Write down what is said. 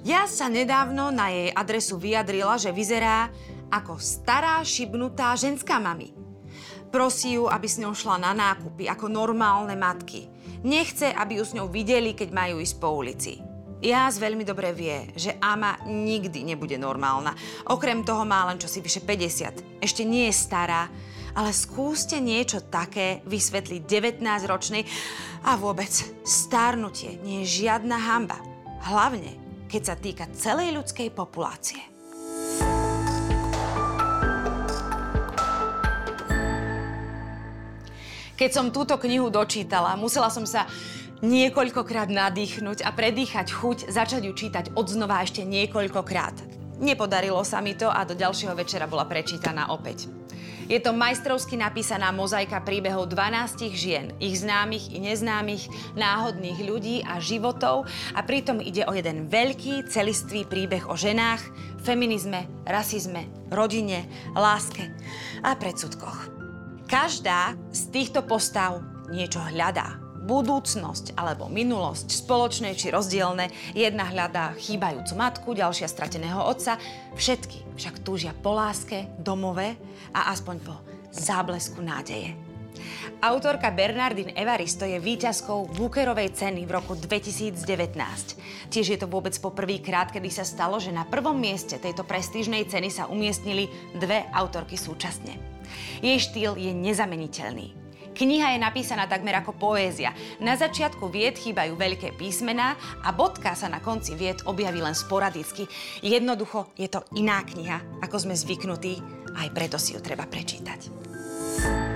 Ja sa nedávno na jej adresu vyjadrila, že vyzerá ako stará šibnutá ženská mami. Prosí ju, aby s ňou šla na nákupy ako normálne matky. Nechce, aby ju s ňou videli, keď majú ísť po ulici. Jas veľmi dobre vie, že Ama nikdy nebude normálna. Okrem toho má len čosi vyše 50. Ešte nie je stará, ale skúste niečo také vysvetliť 19-ročnej a vôbec starnutie nie je žiadna hamba. Hlavne, keď sa týka celej ľudskej populácie. Keď som túto knihu dočítala, musela som sa niekoľkokrát nadýchnuť a predýchať chuť začať ju čítať odznova ešte niekoľkokrát. Nepodarilo sa mi to a do ďalšieho večera bola prečítaná opäť. Je to majstrovsky napísaná mozaika príbehov 12 žien, ich známych i neznámych, náhodných ľudí a životov a pritom ide o jeden veľký celistvý príbeh o ženách, feminizme, rasizme, rodine, láske a predsudkoch. Každá z týchto postav niečo hľadá, budúcnosť alebo minulosť, spoločné či rozdielne. Jedna hľadá chýbajúcu matku, ďalšia strateného otca. Všetky však túžia po láske, domove a aspoň po záblesku nádeje. Autorka Bernardine Evaristo je víťazkou Bookerovej ceny v roku 2019. Tiež je to vôbec po krát, kedy sa stalo, že na prvom mieste tejto prestížnej ceny sa umiestnili dve autorky súčasne. Jej štýl je nezameniteľný. Kniha je napísaná takmer ako poézia. Na začiatku vied chýbajú veľké písmená a bodka sa na konci vied objaví len sporadicky. Jednoducho je to iná kniha, ako sme zvyknutí, aj preto si ju treba prečítať.